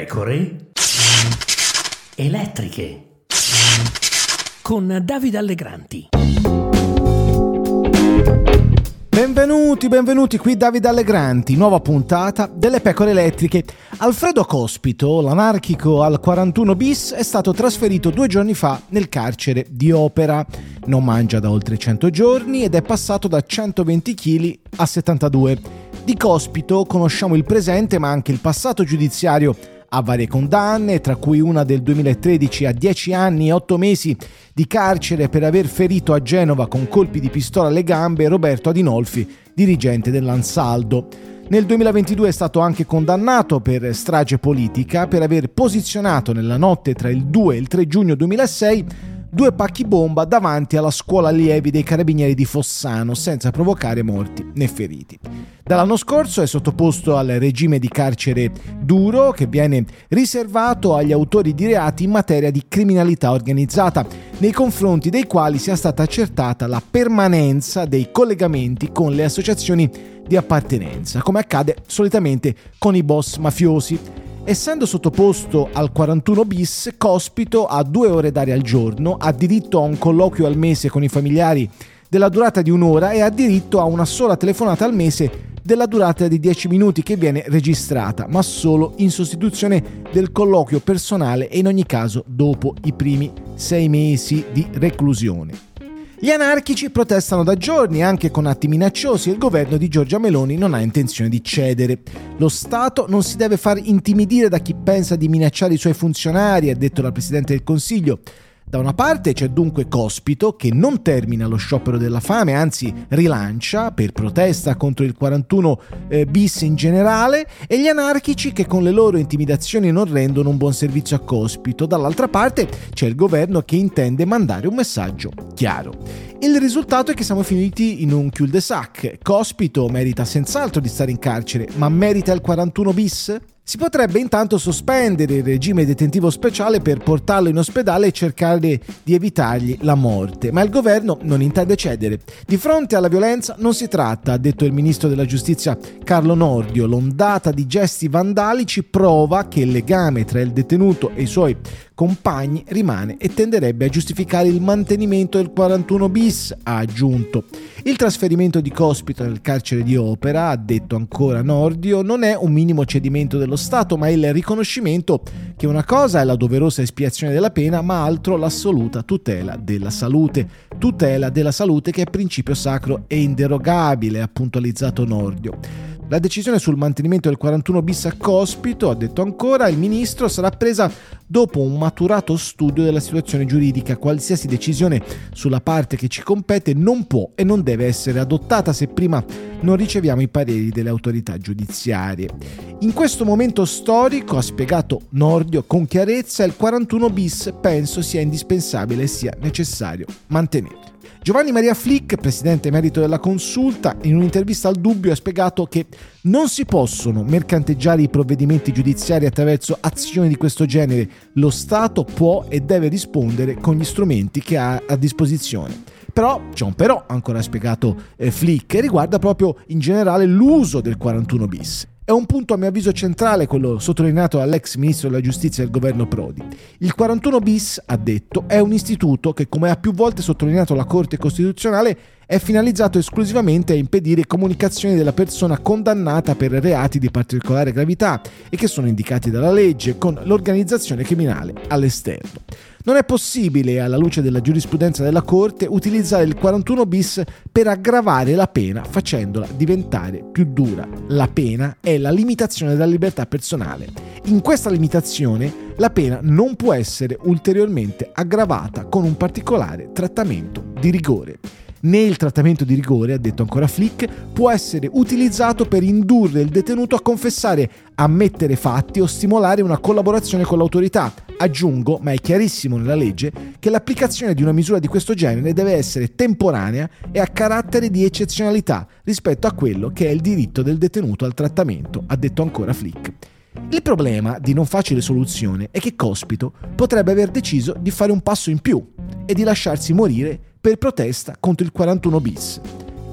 pecore elettriche con Davide Allegranti. Benvenuti, benvenuti qui Davide Allegranti, nuova puntata delle pecore elettriche. Alfredo Cospito, l'anarchico al 41 bis, è stato trasferito due giorni fa nel carcere di Opera. Non mangia da oltre 100 giorni ed è passato da 120 kg a 72. Di Cospito conosciamo il presente ma anche il passato giudiziario ha varie condanne, tra cui una del 2013 a 10 anni e 8 mesi di carcere per aver ferito a Genova con colpi di pistola alle gambe Roberto Adinolfi, dirigente dell'Ansaldo. Nel 2022 è stato anche condannato per strage politica per aver posizionato nella notte tra il 2 e il 3 giugno 2006 due pacchi bomba davanti alla scuola allievi dei carabinieri di Fossano senza provocare morti né feriti. Dall'anno scorso è sottoposto al regime di carcere duro che viene riservato agli autori di reati in materia di criminalità organizzata, nei confronti dei quali sia stata accertata la permanenza dei collegamenti con le associazioni di appartenenza, come accade solitamente con i boss mafiosi. Essendo sottoposto al 41 bis, Cospito ha due ore d'aria al giorno, ha diritto a un colloquio al mese con i familiari della durata di un'ora e ha diritto a una sola telefonata al mese della durata di 10 minuti che viene registrata, ma solo in sostituzione del colloquio personale e in ogni caso dopo i primi 6 mesi di reclusione. Gli anarchici protestano da giorni anche con atti minacciosi e il governo di Giorgia Meloni non ha intenzione di cedere. Lo Stato non si deve far intimidire da chi pensa di minacciare i suoi funzionari, ha detto la Presidente del Consiglio. Da una parte c'è dunque Cospito che non termina lo sciopero della fame, anzi rilancia per protesta contro il 41 eh, bis in generale e gli anarchici che con le loro intimidazioni non rendono un buon servizio a Cospito. Dall'altra parte c'è il governo che intende mandare un messaggio chiaro. Il risultato è che siamo finiti in un cul-de-sac. Cospito merita senz'altro di stare in carcere, ma merita il 41 bis? Si potrebbe intanto sospendere il regime detentivo speciale per portarlo in ospedale e cercare di evitargli la morte, ma il governo non intende cedere. Di fronte alla violenza non si tratta, ha detto il ministro della giustizia Carlo Nordio, l'ondata di gesti vandalici prova che il legame tra il detenuto e i suoi compagni rimane e tenderebbe a giustificare il mantenimento del 41 bis, ha aggiunto. Il trasferimento di Cospito nel carcere di Opera, ha detto ancora Nordio, non è un minimo cedimento dello Stato, ma il riconoscimento che una cosa è la doverosa espiazione della pena, ma altro l'assoluta tutela della salute. Tutela della salute che è principio sacro e inderogabile, ha puntualizzato Nordio. La decisione sul mantenimento del 41 bis a Cospito, ha detto ancora, il ministro sarà presa dopo un maturato studio della situazione giuridica. Qualsiasi decisione sulla parte che ci compete non può e non deve essere adottata se prima non riceviamo i pareri delle autorità giudiziarie. In questo momento storico, ha spiegato Nordio con chiarezza, il 41 bis penso sia indispensabile e sia necessario mantenere. Giovanni Maria Flick, presidente emerito della consulta, in un'intervista al Dubbio ha spiegato che non si possono mercanteggiare i provvedimenti giudiziari attraverso azioni di questo genere. Lo Stato può e deve rispondere con gli strumenti che ha a disposizione. Però c'è un però, ancora spiegato eh, Flick, e riguarda proprio in generale l'uso del 41 bis. È un punto a mio avviso centrale quello sottolineato dall'ex ministro della giustizia del governo Prodi. Il 41 bis, ha detto, è un istituto che, come ha più volte sottolineato la Corte Costituzionale, è finalizzato esclusivamente a impedire comunicazioni della persona condannata per reati di particolare gravità e che sono indicati dalla legge con l'organizzazione criminale all'esterno. Non è possibile, alla luce della giurisprudenza della Corte, utilizzare il 41 bis per aggravare la pena facendola diventare più dura. La pena è la limitazione della libertà personale. In questa limitazione la pena non può essere ulteriormente aggravata con un particolare trattamento di rigore né il trattamento di rigore, ha detto ancora Flick, può essere utilizzato per indurre il detenuto a confessare, ammettere fatti o stimolare una collaborazione con l'autorità. Aggiungo, ma è chiarissimo nella legge, che l'applicazione di una misura di questo genere deve essere temporanea e a carattere di eccezionalità rispetto a quello che è il diritto del detenuto al trattamento, ha detto ancora Flick. Il problema di non facile soluzione è che Cospito potrebbe aver deciso di fare un passo in più e di lasciarsi morire per protesta contro il 41 bis.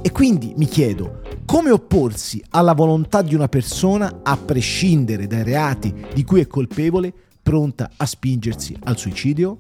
E quindi mi chiedo, come opporsi alla volontà di una persona, a prescindere dai reati di cui è colpevole, pronta a spingersi al suicidio?